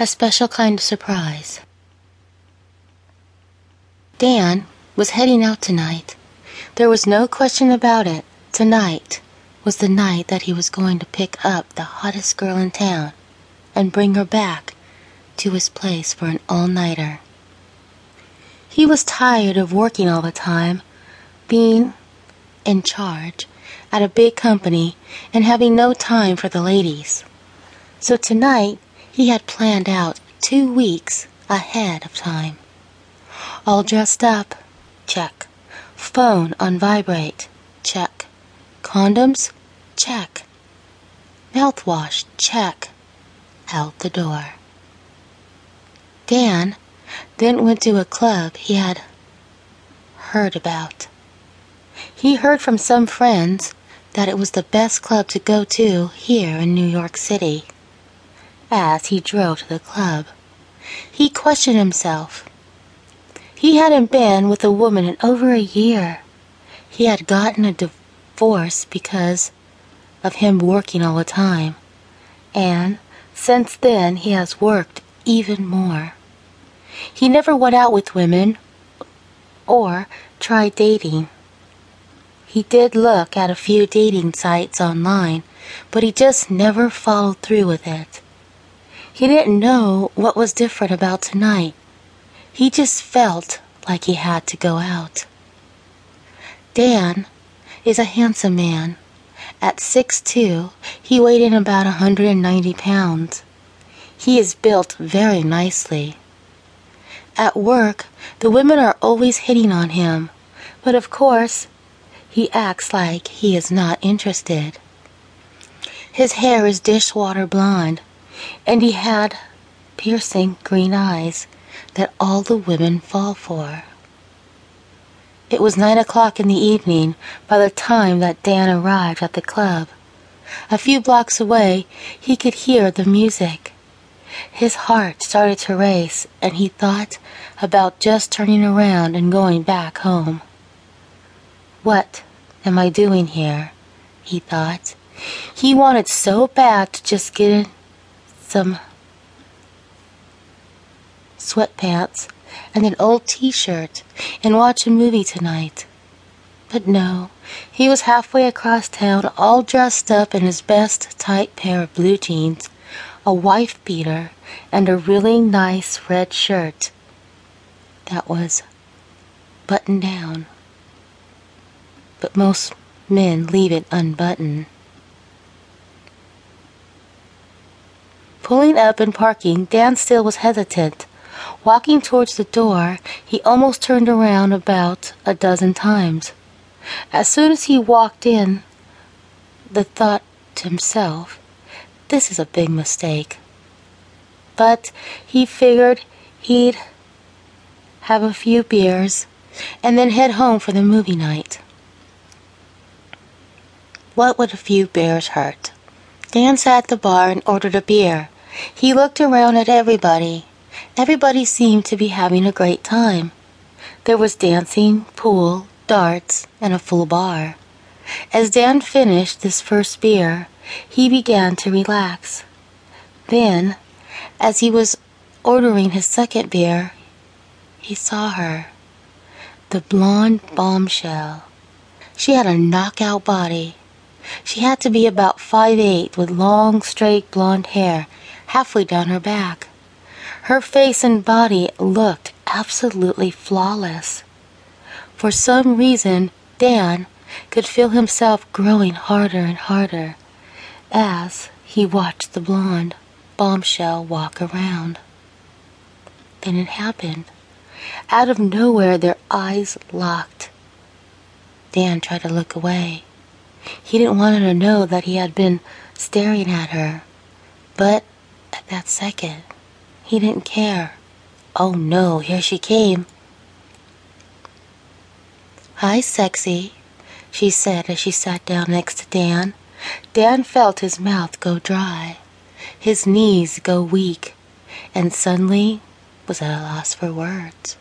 a special kind of surprise. Dan was heading out tonight. There was no question about it. Tonight was the night that he was going to pick up the hottest girl in town and bring her back to his place for an all nighter. He was tired of working all the time, being in charge at a big company, and having no time for the ladies. So tonight he had planned out two weeks ahead of time. All dressed up? Check. Phone on vibrate? Check. Condoms? Check. Mouthwash? Check. Out the door. Dan then went to a club he had heard about. He heard from some friends that it was the best club to go to here in New York City. As he drove to the club, he questioned himself. He hadn't been with a woman in over a year. He had gotten a divorce because of him working all the time, and since then he has worked even more. He never went out with women or tried dating. He did look at a few dating sites online, but he just never followed through with it. He didn't know what was different about tonight. He just felt like he had to go out. Dan is a handsome man. At six-two, he weighed in about a 190 pounds. He is built very nicely. At work, the women are always hitting on him, but of course, he acts like he is not interested. His hair is dishwater blonde, and he had piercing green eyes that all the women fall for. It was nine o'clock in the evening by the time that Dan arrived at the club. A few blocks away, he could hear the music. His heart started to race, and he thought about just turning around and going back home. What am I doing here? he thought. He wanted so bad to just get in some sweatpants and an old t-shirt and watch a movie tonight. But no, he was halfway across town all dressed up in his best tight pair of blue jeans a wife beater, and a really nice red shirt that was buttoned down. But most men leave it unbuttoned. Pulling up and parking, Dan still was hesitant. Walking towards the door, he almost turned around about a dozen times. As soon as he walked in, the thought to himself, this is a big mistake. But he figured he'd have a few beers and then head home for the movie night. What would a few beers hurt? Dan sat at the bar and ordered a beer. He looked around at everybody. Everybody seemed to be having a great time. There was dancing, pool, darts, and a full bar. As Dan finished this first beer, he began to relax. Then, as he was ordering his second beer, he saw her. The blonde bombshell. She had a knockout body. She had to be about five eight, with long, straight blonde hair halfway down her back. Her face and body looked absolutely flawless. For some reason, Dan could feel himself growing harder and harder as he watched the blonde bombshell walk around. Then it happened. Out of nowhere, their eyes locked. Dan tried to look away. He didn't want her to know that he had been staring at her. But at that second, he didn't care. Oh no, here she came. Hi, sexy, she said as she sat down next to Dan. Dan felt his mouth go dry, his knees go weak, and suddenly was at a loss for words.